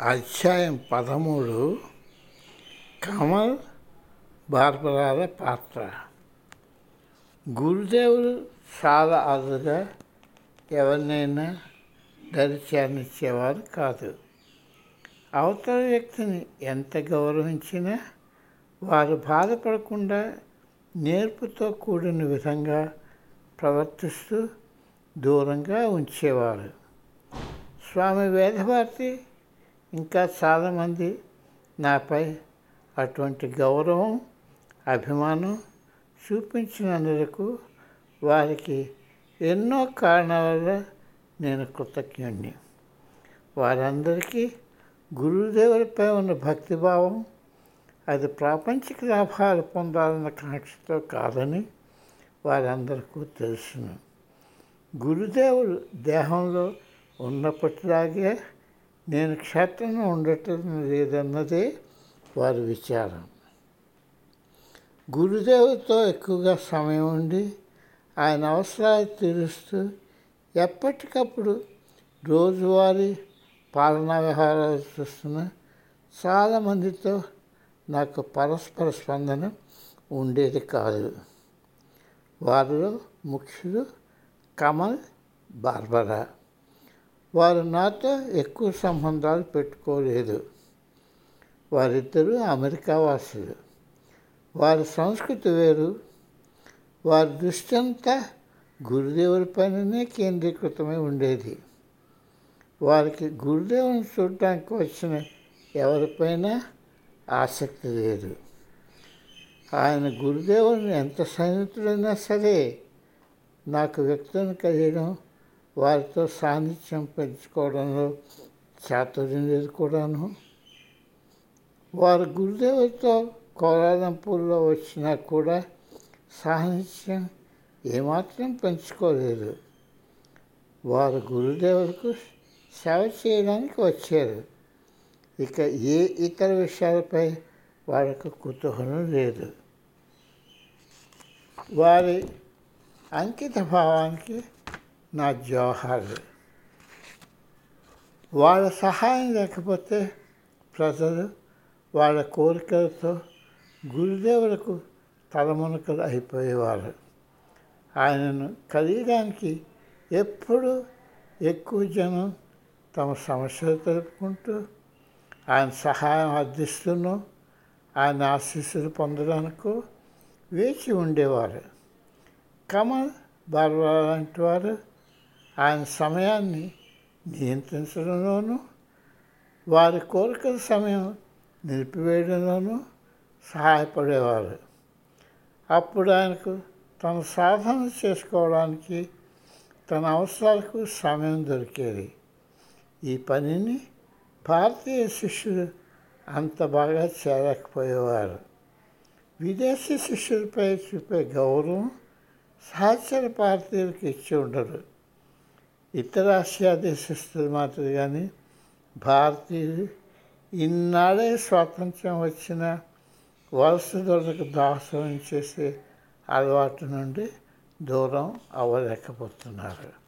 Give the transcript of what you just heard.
అధ్యాయం పదమూడు కమల్ బార్బరాల పాత్ర. గురుదేవులు చాలా అరుదుగా ఎవరినైనా దరిచేరనిచ్చేవారు కాదు. అవతల వ్యక్తిని ఎంత గౌరవించినా వారు బాధపడకుండా నేర్పుతో కూడిన విధంగా ప్రవర్తిస్తూ దూరంగా ఉంచేవారు. స్వామి వేదభారతి ఇంకా చాలామంది నాపై అటువంటి గౌరవం అభిమానం చూపించినందుకు వారికి ఎన్నో కారణాల వల్ల నేను కృతజ్ఞుణ్ణి. వారందరికీ గురుదేవులపై ఉన్న భక్తిభావం అది ప్రాపంచిక లాభాలు పొందాలన్న కాంక్షతో కాదని వారందరికీ తెలుసును. గురుదేవుడు దేహంలో ఉన్నప్పటిలాగే నేను క్షేత్రంలో ఉండటం లేదన్నదే వారి విచారం. గురుదేవుతో ఎక్కువగా సమయం ఉండి ఆయన అవసరాలు తీరుస్తూ ఎప్పటికప్పుడు రోజువారీ పాలనా వ్యవహారాలు చూస్తున్న చాలామందితో నాకు పరస్పర స్పందన ఉండేది కాదు. వారిలో ముఖ్యులు కమల్ బార్బరా. వారు నాతో ఎక్కువ సంబంధాలు పెట్టుకోలేదు. వారిద్దరూ అమెరికా వాసులు. వారి సంస్కృతి వేరు. వారి దృష్టి అంతా గురుదేవుడి పైననే కేంద్రీకృతమై ఉండేది. వారికి గురుదేవుని చూడటానికి వచ్చిన ఎవరిపైనా ఆసక్తి లేదు. ఆయన గురుదేవుని ఎంత సన్నిహితుడైనా సరే నాకు వ్యక్తం కలిగడం వారితో సాన్నిధ్యం పెంచుకోవడంలో చాతుర్యం లేదు కూడాను. వారు గురుదేవులతో కోలాలంపూర్లో వచ్చినా కూడా సాన్నిధ్యం ఏమాత్రం పెంచుకోలేదు. వారు గురుదేవులకు సేవ చేయడానికి వచ్చారు. ఇక ఏ ఇతర విషయాలపై వారికి కుతూహలం లేదు. వారి అంకిత భావానికి నా జోహార్లు వాళ్ళ సహాయం లేకపోతే ప్రజలు వాళ్ళ కోరికలతో గురుదేవులకు తలమునకలు అయిపోయేవారు. ఆయనను కలియడానికి ఎప్పుడు ఎక్కువ జనం తమ సమస్యలు తెలుపుకుంటూ ఆయన సహాయం అర్థిస్తూనూ ఆయన ఆశీస్సులు పొందడానికి వేచి ఉండేవారు. కమల్ బార్బా లాంటి వారు ఆయన సమయాన్ని నియంత్రించడంలోనూ వారి కోరికల సమయం నిలిపివేయడంలోనూ సహాయపడేవారు. అప్పుడు ఆయనకు తన సాధన చేసుకోవడానికి తన అవసరాలకు సమయం దొరికేది. ఈ పనిని భారతీయ శిష్యులు అంత బాగా చేరకపోయేవారు విదేశీ శిష్యులపై చూపే గౌరవం సహచర భారతీయులకు ఇచ్చి ఉండరు ఇతర ఆసియా దేశస్తులు మాదిరిగానే భారతీయులు ఇన్నాడే స్వాతంత్రం వచ్చిన వలసదారులకు దాసం చేసే అలవాటు నుండి దూరం అవ్వలేకపోతున్నారు.